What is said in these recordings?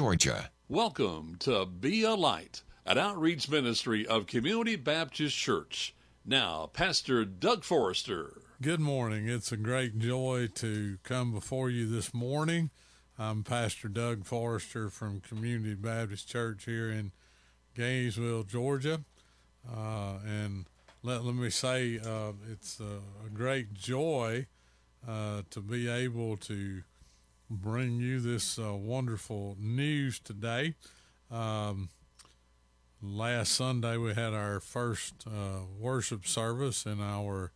Georgia. Welcome to Be a Light, an outreach ministry of Community Baptist Church. Now, Pastor Doug Forrester. Good morning. It's a great joy to come before you this morning. I'm Pastor Doug Forrester from Community Baptist Church here in Gainesville, Georgia. Uh, and let, let me say, uh, it's a, a, great joy uh, to be able to bring you this uh, wonderful news today. Um, last Sunday, we had our first uh, worship service in our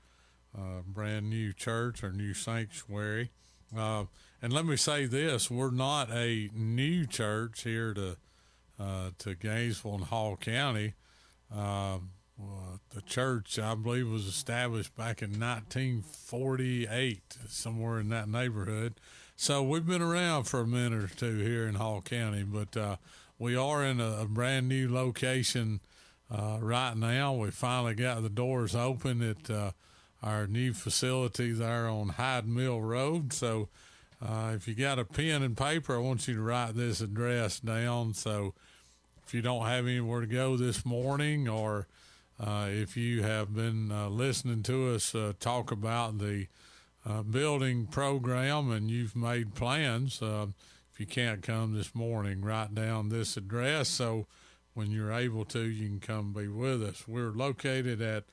uh, brand new church, our new sanctuary. Uh, and let me say this: we're not a new church here to uh, to Gainesville and Hall County. Uh, the church, I believe, was established back in 1948, somewhere in that neighborhood. So we've been around for a minute or two here in Hall County, but uh, we are in a, a brand new location uh, right now. We finally got the doors open at uh, our new facility there on Hyde Mill Road. So uh, if you got a pen and paper, I want you to write this address down. So if you don't have anywhere to go this morning, or uh, if you have been uh, listening to us talk about the uh, building program and you've made plans, uh, if you can't come this morning, write down this address so when you're able to, you can come be with us. We're located at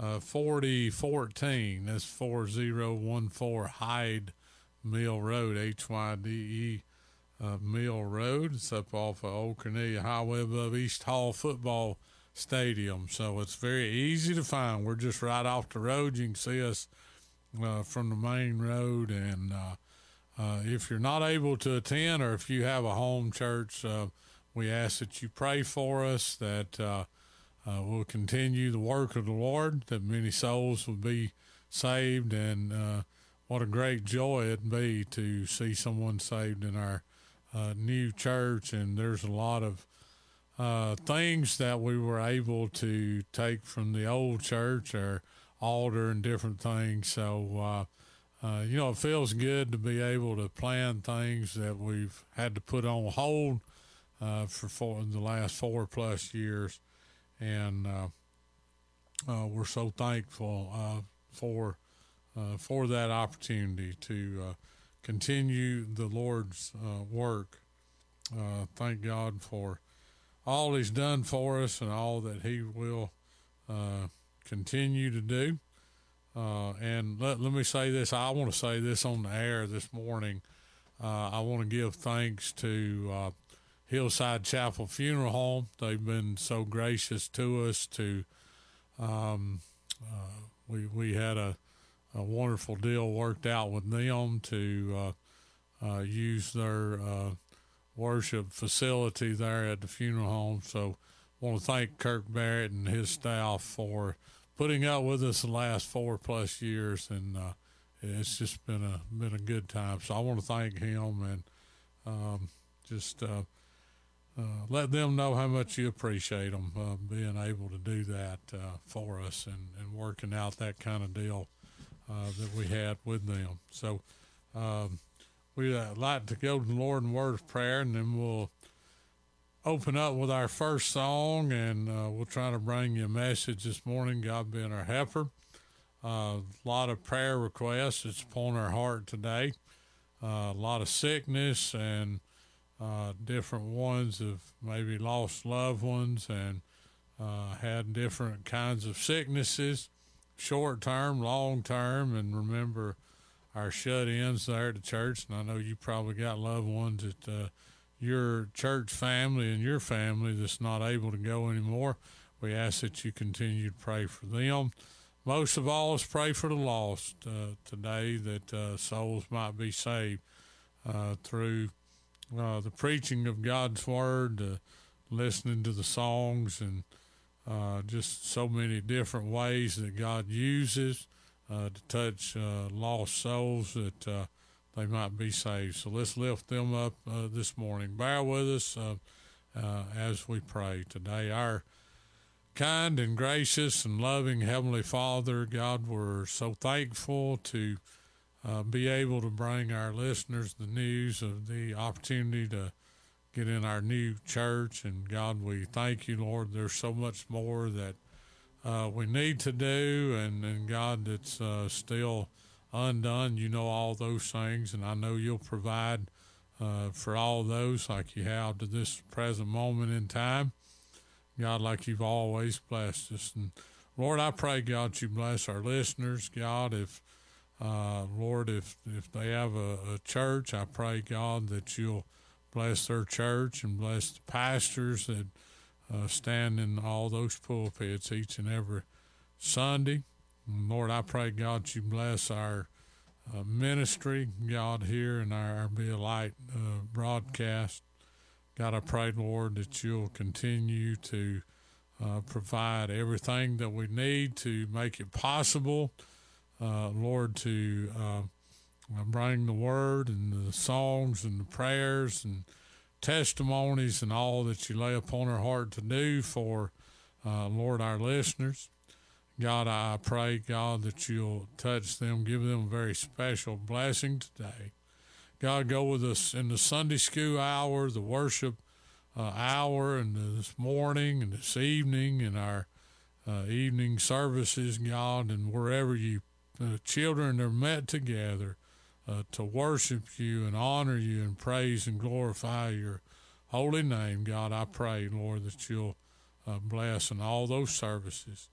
uh, 4014, that's 4014 Hyde Mill Road, H Y D E uh, Mill Road. It's up off of Old Cornelia Highway above East Hall Football Stadium. So it's very easy to find. We're just right off the road. You can see us uh, from the main road. And uh, uh, if you're not able to attend, or if you have a home church, uh, we ask that you pray for us that uh, uh, we'll continue the work of the Lord, that many souls will be saved, and what a great joy it'd be to see someone saved in our new church. And there's a lot of uh, things that we were able to take from the old church or altar and different things. So, uh, uh, you know, it feels good to be able to plan things that we've had to put on hold uh, for four, the last four plus years. And uh, we're so thankful for for that opportunity to continue the Lord's work. thank God for all He's done for us and all that He will continue to do. Uh, and let, let me say this I want to say this on the air this morning. Uh, I want to give thanks to uh, Hillside Chapel Funeral Home. They've been so gracious to us. To um, uh, we we had a, a wonderful deal worked out with them to uh, uh, use their worship facility there at the funeral home. So I want to thank Kirk Barrett and his staff for putting up with us the last four plus years, and uh, it's just been a been a good time. So I want to thank him and um, just uh, uh, let them know how much you appreciate them uh, being able to do that uh, for us and, and working out that kind of deal uh, that we had with them. So um, we'd like to go to the Lord in word of prayer, and then we'll open up with our first song, and uh, we'll try to bring you a message this morning. God being our helper. Uh, a lot of prayer requests. It's upon our heart today. Uh, a lot of sickness and uh, different ones of maybe lost loved ones and uh, had different kinds of sicknesses, short term, long term, and remember our shut ins there at the church. And I know you probably got loved ones at uh, your church family and your family that's not able to go anymore, we ask that you continue to pray for them. Most of all, let's pray for the lost uh, today that uh, souls might be saved uh, through uh, the preaching of God's word, uh, listening to the songs, and just so many different ways that God uses to touch lost souls that they might be saved. So let's lift them up uh, this morning. Bear with us uh, uh, as we pray today. Our kind and gracious and loving Heavenly Father, God, we're so thankful to uh, be able to bring our listeners the news of the opportunity to get in our new church. And God, we thank you, Lord. There's so much more that uh, we need to do, and, and God, that's uh, still undone. You know all those things, and I know you'll provide uh, for all those like you have to this present moment in time. God, like you've always blessed us. And Lord, I pray, God, you bless our listeners. God, if uh, Lord, if if they have a, a, church, I pray God that you'll bless their church and bless the pastors that uh, stand in all those pulpits each and every Sunday. Lord, I pray God you bless our uh, ministry, God, here and our, our Be a Light uh, broadcast. God, I pray, Lord, that you'll continue to uh, provide everything that we need to make it possible uh, Lord, to uh, bring the word and the songs and the prayers and testimonies and all that you lay upon our heart to do for, uh, Lord, our listeners. God, I pray, God, that you'll touch them, give them a very special blessing today. God, go with us in the Sunday school hour, the worship uh, hour, and this morning and this evening, and our uh, evening services, God, and wherever you the children are met together uh, to worship you and honor you and praise and glorify your holy name. God, I pray, Lord, that you'll uh, bless in all those services.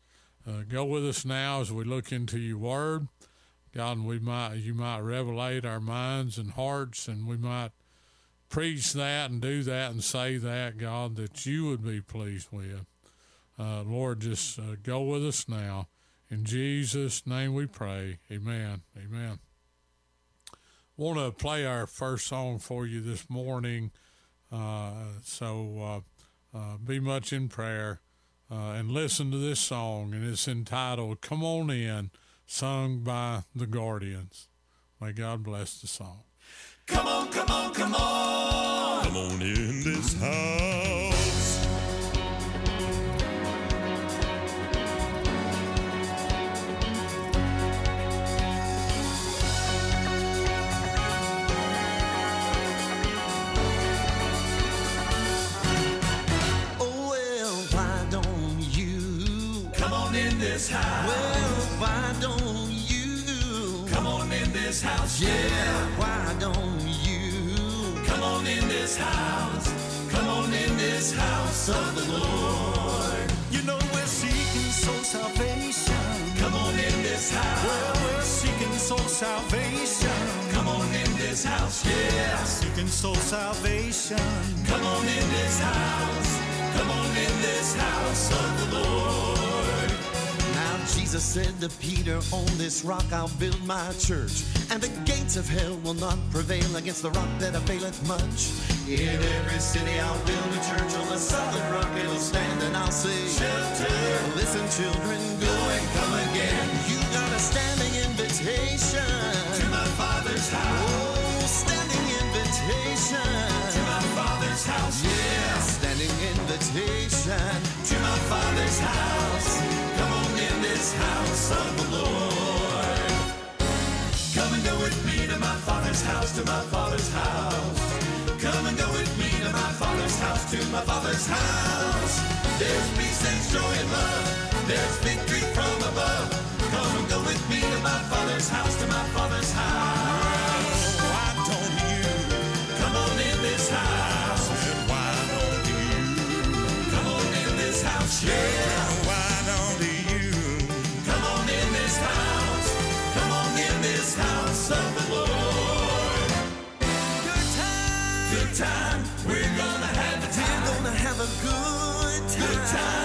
Uh, go with us now as we look into your word. God, and we might you might revelate our minds and hearts, and we might preach that and do that and say that, God, that you would be pleased with. Uh, Lord, just uh, go with us now. In Jesus' name we pray. Amen. Amen. Want to play our first song for you this morning. Uh, so uh, uh, be much in prayer uh, and listen to this song. And it's entitled Come On In, sung by the Guardians. May God bless the song. Come on, come on, come on. Come on in this house. This house. Well, why don't you come on in this house? Yeah, why don't you come on in this house? Come on in this house of the Lord. You know we're seeking soul salvation. Come on in this house. Well, we're seeking soul salvation. Come on in this house, yeah. Seeking soul salvation. Come on in this house. Come on in this house of the Lord. Jesus said to Peter, On this rock I'll build my church, and the gates of hell will not prevail against the rock that availeth much. In every city I'll build a church, on the solid rock it'll stand, and I'll say, Shelter. Listen, children, go and come again. You got a standing invitation to my Father's house. House, to my father's house. Come and go with me to my father's house, to my father's house. There's peace and joy and love. There's victory from above. Come and go with me to my father's house, to my father's house. Have a good time. Good time.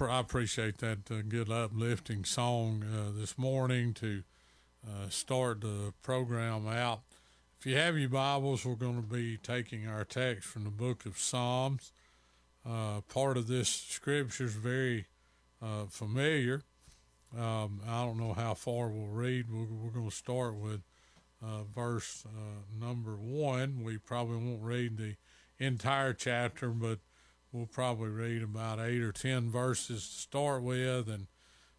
I, appreciate that uh, good uplifting song uh, this morning to uh, start the program out. If you have your Bibles, we're going to be taking our text from the book of Psalms. Uh, part of this scripture is very uh, familiar. Um, I don't know how far we'll read. We're, we're going to start with uh, verse number one. We probably won't read the entire chapter, but we'll probably read about eight or ten verses to start with and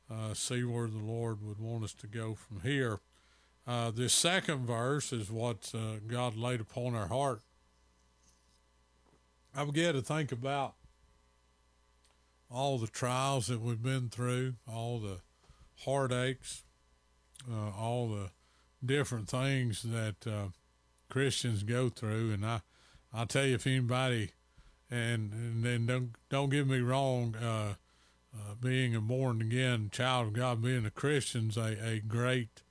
uh, see where the Lord would want us to go from here. Uh, this second verse is what uh, God laid upon our heart. I began to think about all the trials that we've been through, all the heartaches, uh, all the different things that uh, Christians go through. And I, I'll tell you, if anybody, and, and then don't don't get me wrong, uh, uh, being a born again child of God, being a Christian's a, a great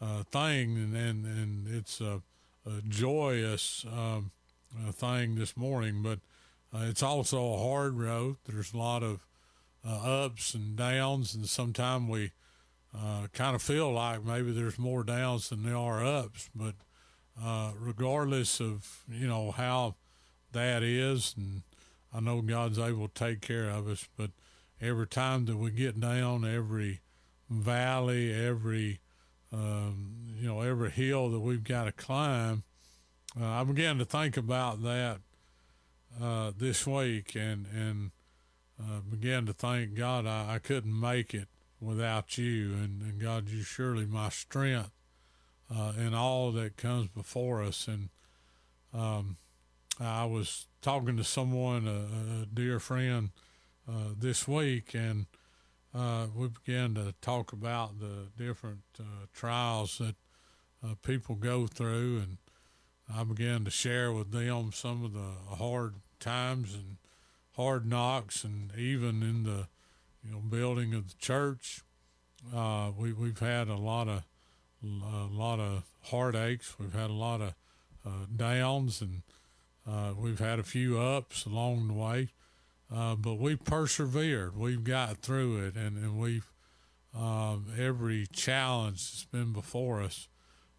uh, thing, and, and and it's a, a joyous um, uh, thing this morning. But uh, it's also a hard road. There's a lot of uh, ups and downs, and sometimes we uh, kind of feel like maybe there's more downs than there are ups. But regardless of you know how that is, and I know God's able to take care of us, but every time that we get down, every valley, every um, you know every hill that we've got to climb, uh, I began to think about that uh, this week, and and uh, began to thank God I, I couldn't make it without you, and, and God, you surely my strength uh, in all that comes before us. And um, I was talking to someone, a, a dear friend, uh, this week, and uh, we began to talk about the different uh, trials that uh, people go through, and I began to share with them some of the hard times and hard knocks, and even in the you know building of the church, uh, we we've had a lot of a lot of heartaches. We've had a lot of uh, downs, and uh, we've had a few ups along the way. Uh, but we persevered. We've got through it, and, and we've um, every challenge that's been before us.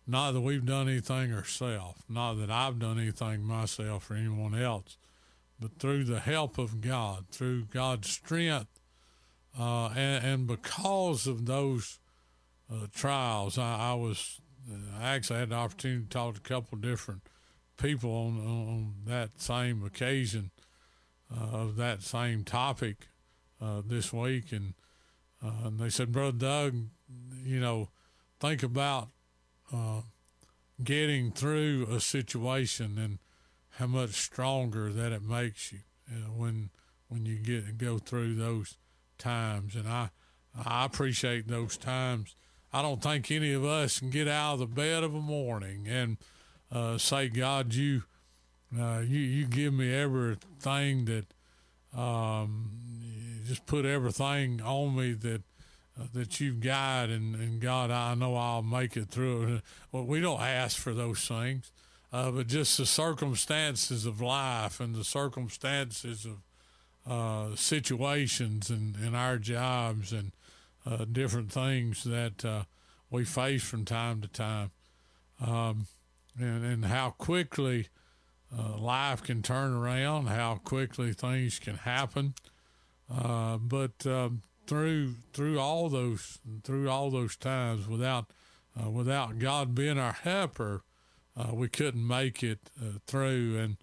Not that we've done anything ourselves, not that I've done anything myself or anyone else, but through the help of God, through God's strength, uh, and, and because of those uh, trials, I, I was I actually had the opportunity to talk to a couple different people on on that same occasion uh, of that same topic uh, this week, and uh, and they said, Brother Doug, you know, think about getting through a situation and how much stronger that it makes you uh, when when you get go through those times, and I I appreciate those times. I don't think any of us can get out of the bed of a morning and uh, say, God, you uh, you you give me everything that um, just put everything on me that uh, that you've got, and, and God, I know I'll make it through. Well, we don't ask for those things, uh, but just the circumstances of life and the circumstances of uh, situations and, and our jobs and uh, different things that uh, we face from time to time, um, and, and how quickly uh, life can turn around, how quickly things can happen. Uh, but um, through through all those through all those times, without uh, without God being our helper, uh, we couldn't make it uh, through. And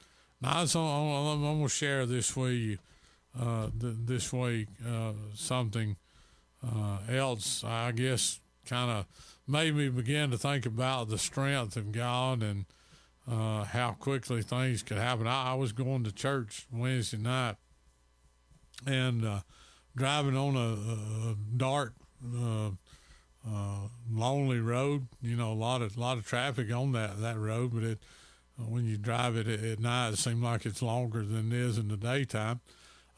on, I'm going to share this with you uh, th- this week something else. I guess kind of made me begin to think about the strength of God and uh, how quickly things could happen. I, I, was going to church Wednesday night and uh, driving on a, a dark, uh, uh, lonely road. You know, a lot of lot of traffic on that that road, but it when you drive it at, night, it seems like it's longer than it is in the daytime.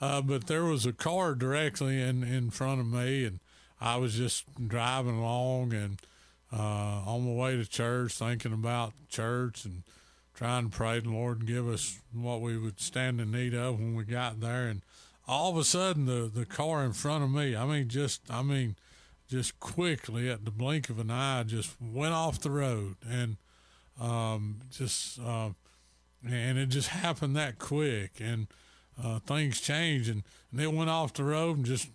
Uh, but there was a car directly in in front of me, and I was just driving along and uh, on my way to church, thinking about church and trying to pray the Lord and give us what we would stand in need of when we got there. And all of a sudden the the car in front of me, I mean, just I mean, just quickly at the blink of an eye, just went off the road and um, just uh, and it just happened that quick and uh, things changed and, and it went off the road and just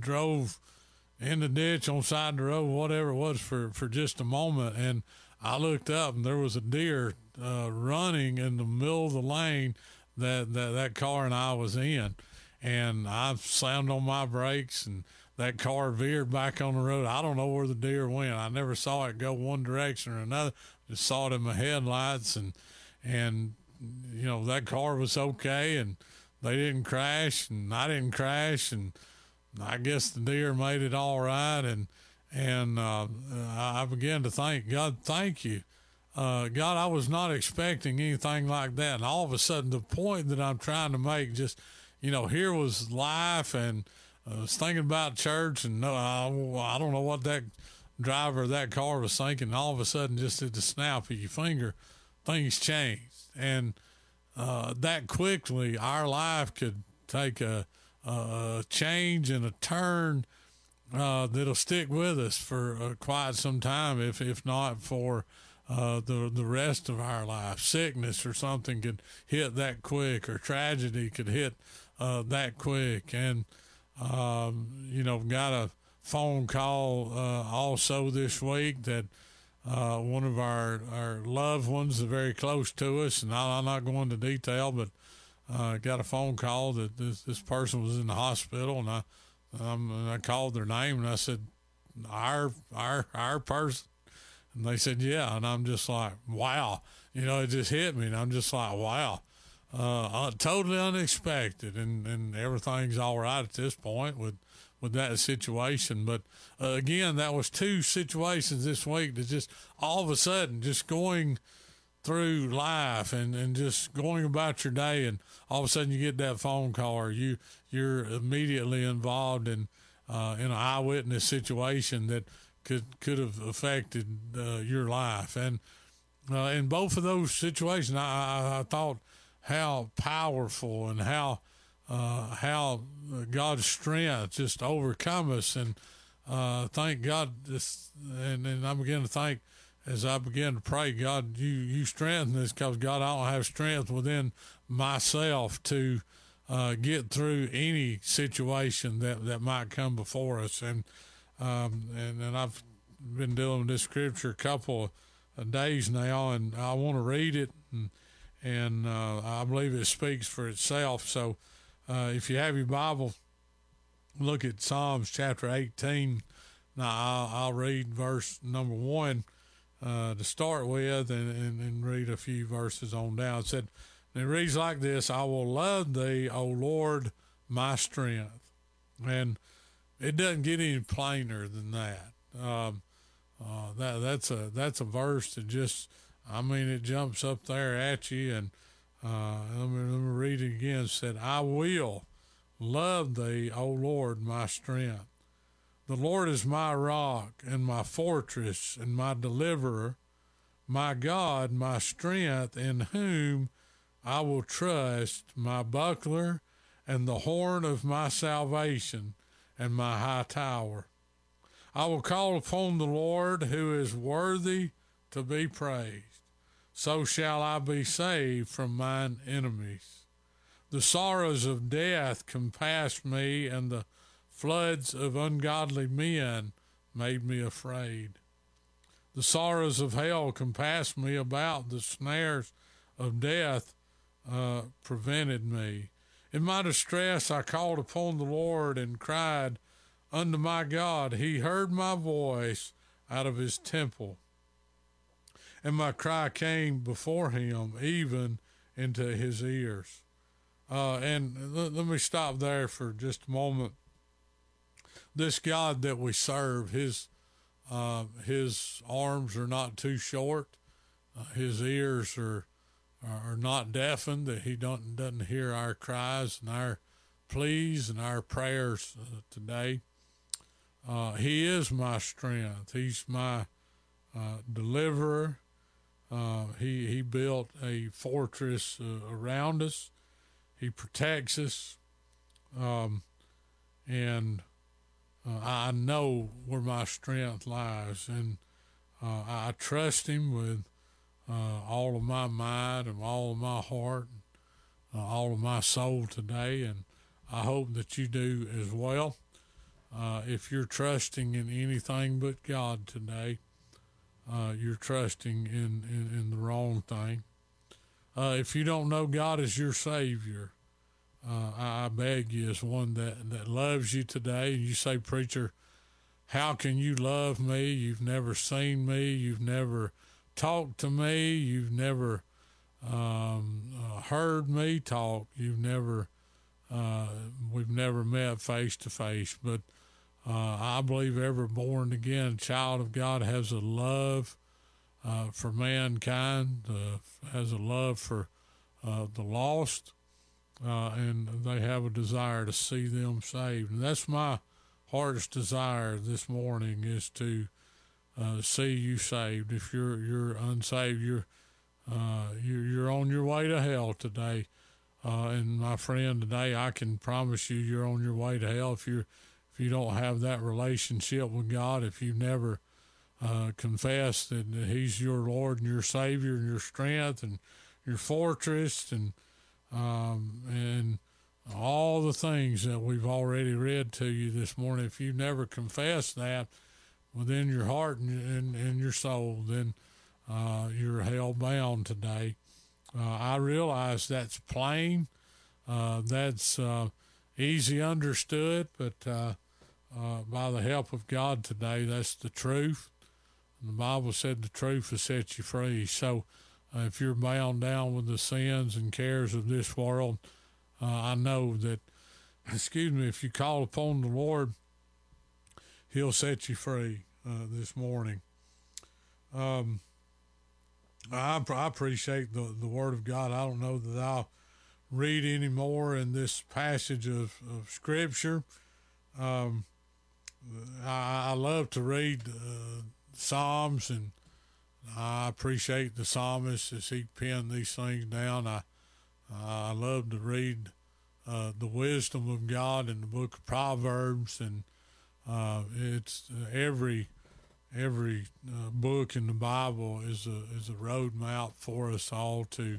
drove in the ditch on side of the road, whatever it was for, for just a moment. And I looked up and there was a deer uh, running in the middle of the lane that, that that car and I was in. And I slammed on my brakes and that car veered back on the road. I don't know where the deer went. I never saw it go one direction or another. Just saw it in my headlights and and you know that car was okay and they didn't crash and I didn't crash and I guess the deer made it all right and and uh, I began to thank God. Thank you, uh, God. I was not expecting anything like that, and all of a sudden, the point that I'm trying to make, just you know, here was life, and I was thinking about church, and no, I, I don't know what that driver of that car was thinking. And all of a sudden, just at the snap of your finger, things changed, and uh, that quickly, our life could take a, a change and a turn uh, that'll stick with us for uh, quite some time, if if not for uh, the the rest of our life. Sickness or something could hit that quick, or tragedy could hit uh, that quick, and um, you know, got a phone call uh, also this week that. Uh, one of our, our loved ones, very close to us, and I, I'm not going into detail, but uh, got a phone call that this, this person was in the hospital, and I um, and I called their name and I said, "Our our our person," and they said, "Yeah," and I'm just like, "Wow," you know, it just hit me, and I'm just like, "Wow." Uh, uh, totally unexpected, and, and everything's all right at this point with with that situation. But uh, again, that was two situations this week that just all of a sudden just going through life and, and just going about your day and all of a sudden you get that phone call or you you're immediately involved in uh, in an eyewitness situation that could could have affected uh, your life. And uh, in both of those situations I, I, thought how powerful and how uh, how God's strength just overcome us. And uh, thank God this and, and I begin to thank as I began to pray, God, you you strengthen this because God, I don't have strength within myself to uh, get through any situation that, that might come before us. And um, and and I've been dealing with this scripture a couple of days now, and I want to read it, and and uh, I believe it speaks for itself. So uh, if you have your Bible, look at Psalms chapter 18. Now I'll, I'll read verse number one uh, to start with and, and, and, read a few verses on down. It said, it reads like this I will love thee, O Lord, my strength. And it doesn't get any plainer than that. Um, uh, that that's a that's a verse that just I mean it jumps up there at you and uh, let me let me read it again. It said I will love thee, O Lord, my strength. The Lord is my rock and my fortress and my deliverer, my God, my strength, in whom I will trust, my buckler and the horn of my salvation and my high tower. I will call upon the Lord who is worthy to be praised. So shall I be saved from mine enemies. The sorrows of death compassed me, and the Floods of ungodly men made me afraid. The sorrows of hell compassed me about, the snares of death uh, prevented me. In my distress, I called upon the Lord and cried unto my God. He heard my voice out of his temple, and my cry came before him, even into his ears. Uh, and let, let me stop there for just a moment this God that we serve, his uh, his arms are not too short, uh, his ears are are not deafened that he don't doesn't hear our cries and our pleas and our prayers uh, today. Uh, he is my strength. He's my uh, deliverer. Uh, he he built a fortress around us. He protects us. um, and uh, I know where my strength lies, and uh, I trust Him with uh, all of my mind and all of my heart, and, uh, all of my soul today, and I hope that you do as well. Uh, if you're trusting in anything but God today, you're trusting in, in, in the wrong thing. If you don't know God as your Savior, uh, I, beg you, as one that, that loves you today, and you say, Preacher, how can you love me? You've never seen me. You've never talked to me. You've never um, uh, heard me talk. You've never, uh, we've never met face to face. But uh, I believe every born again child of God has a love uh, for mankind, uh, has a love for uh, the lost, uh, and they have a desire to see them saved. And that's my heart's desire this morning is to uh, see you saved. If you're you're unsaved, you're uh, you're, on your way to hell today. and my friend, today I can promise you, you're on your way to hell if you're if you don't have that relationship with God, if you've never uh, confessed that He's your Lord and your Savior and your strength and your fortress and um, and all the things that we've already read to you this morning, if you've never confess that within your heart and, and, and your soul, then uh, you're hell bound today. Uh, I realize that's plain. Uh, that's uh, easy understood, but uh, uh, by the help of God today. That's the truth. And the Bible said the truth will set you free. So if you're bound down with the sins and cares of this world, uh, I know that, excuse me, if you call upon the Lord, He'll set you free uh, this morning. Um, I, I appreciate the, the Word of God. I don't know that I'll read any more in this passage of, of Scripture. Um, I, I love to read uh, Psalms, and I appreciate the psalmist as he penned these things down. I I love to read uh, the wisdom of God in the book of Proverbs, and uh, it's uh, every every uh, book in the Bible is a is a roadmap for us all to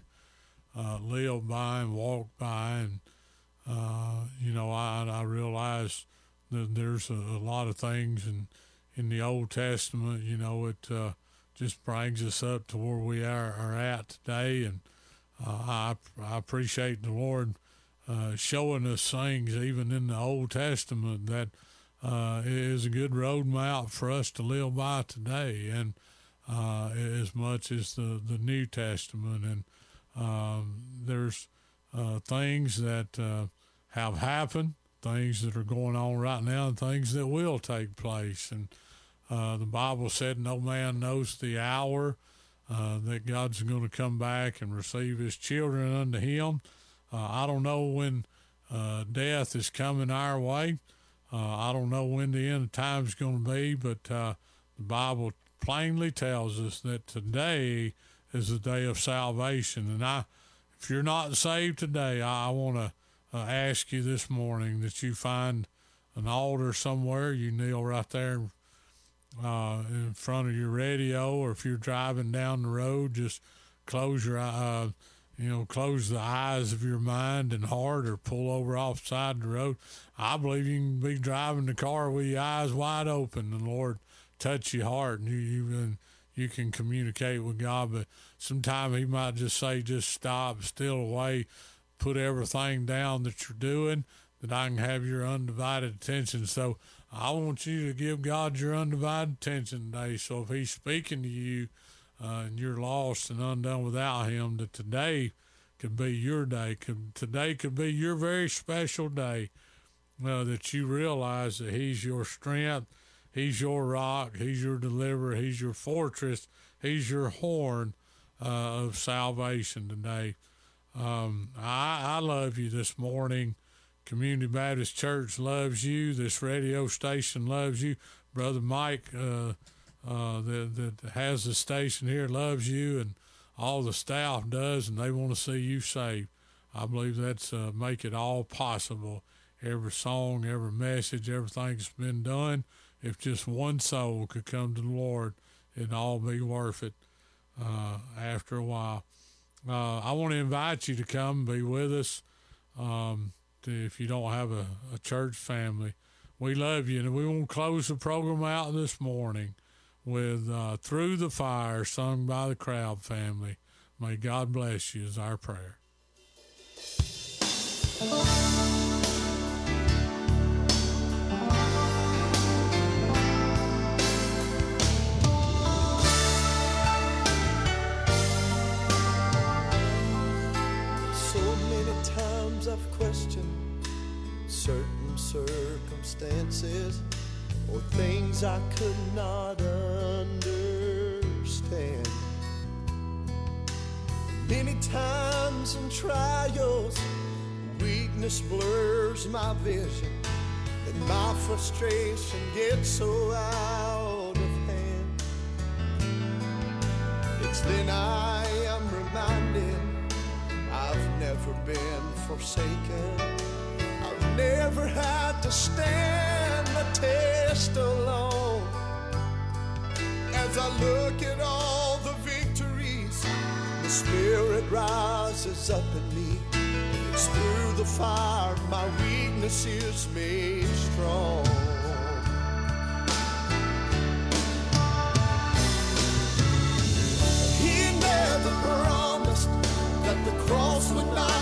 uh, live by and walk by, and you know I I realize that there's a, a, lot of things in in the Old Testament. You know, it uh, just brings us up to where we are, are at today, and uh, I I appreciate the Lord uh, showing us things even in the Old Testament that uh, is a good roadmap for us to live by today, and uh, as much as the the New Testament, and um, there's uh, things that have happened things that are going on right now and things that will take place. And uh, the Bible said, No man knows the hour uh, that God's going to come back and receive his children unto him. Uh, I don't know when uh, death is coming our way. Uh, I don't know when the end of time is going to be, but the Bible plainly tells us that today is the day of salvation. And I, if you're not saved today, I, I want to ask you this morning that you find an altar somewhere, you kneel right there uh, in front of your radio, or if you're driving down the road, just close your uh, you know, close the eyes of your mind and heart, or pull over off side of the road. I believe you can be driving the car with your eyes wide open, and Lord touch your heart, and you you you can communicate with God. But sometimes He might just say, just stop, still away put everything down that you're doing, that I can have your undivided attention. So I want you to give God your undivided attention today. So if He's speaking to you uh, and you're lost and undone without Him, that today could be your day. Could, today could be your very special day. Uh, that you realize that He's your strength, He's your rock, He's your deliverer, He's your fortress, He's your horn uh, of salvation today. Um, I, I love you this morning. Community Baptist Church loves you. This radio station loves you. Brother Mike, uh, uh, that, that has the station here, loves you, and all the staff does, and they want to see you saved. I believe that's uh, make it all possible every song, every message, everything that's been done. If just one soul could come to the Lord, it'd all be worth it uh, after a while. Uh, I want to invite you to come and be with us. Um, if you don't have a, a church family, we love you, and we want to close the program out this morning with uh, "Through the Fire," sung by the Crabb Family. May God bless you is our prayer. Certain circumstances or things I could not understand. Many times in trials, weakness blurs my vision, and my frustration gets so out of hand. It's then I never been forsaken. I've never had to stand the test alone. As I look at all the victories, the Spirit rises up in me. It's through the fire my weakness is made strong. Cross would not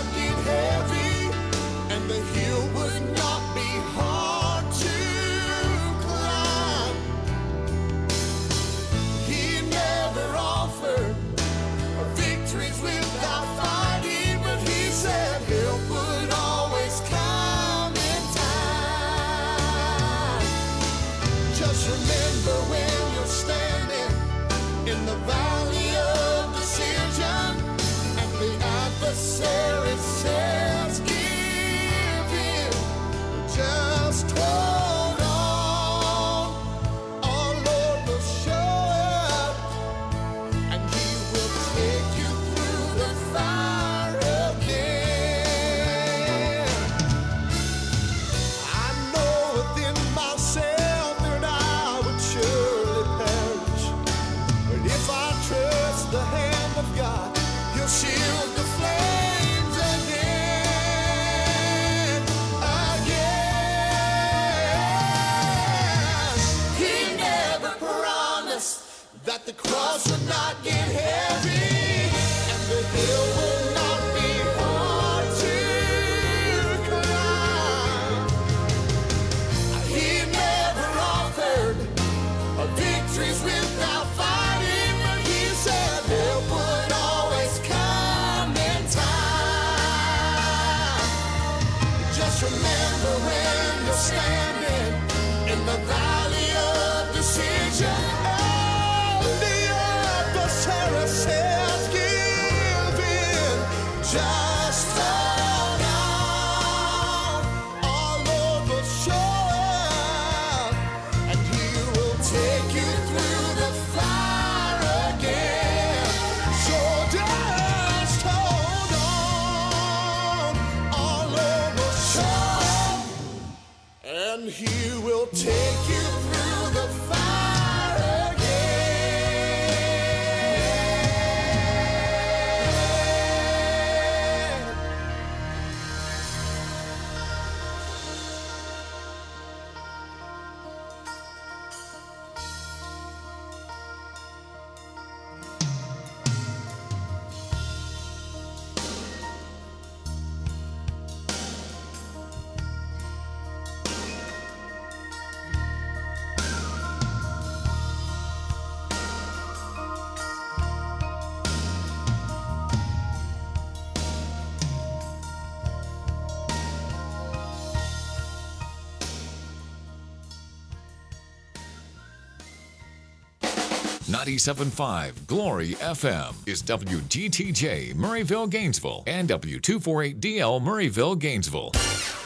97.5 Glory FM is WGTJ Murrayville, Gainesville, and W248DL Murrayville, Gainesville.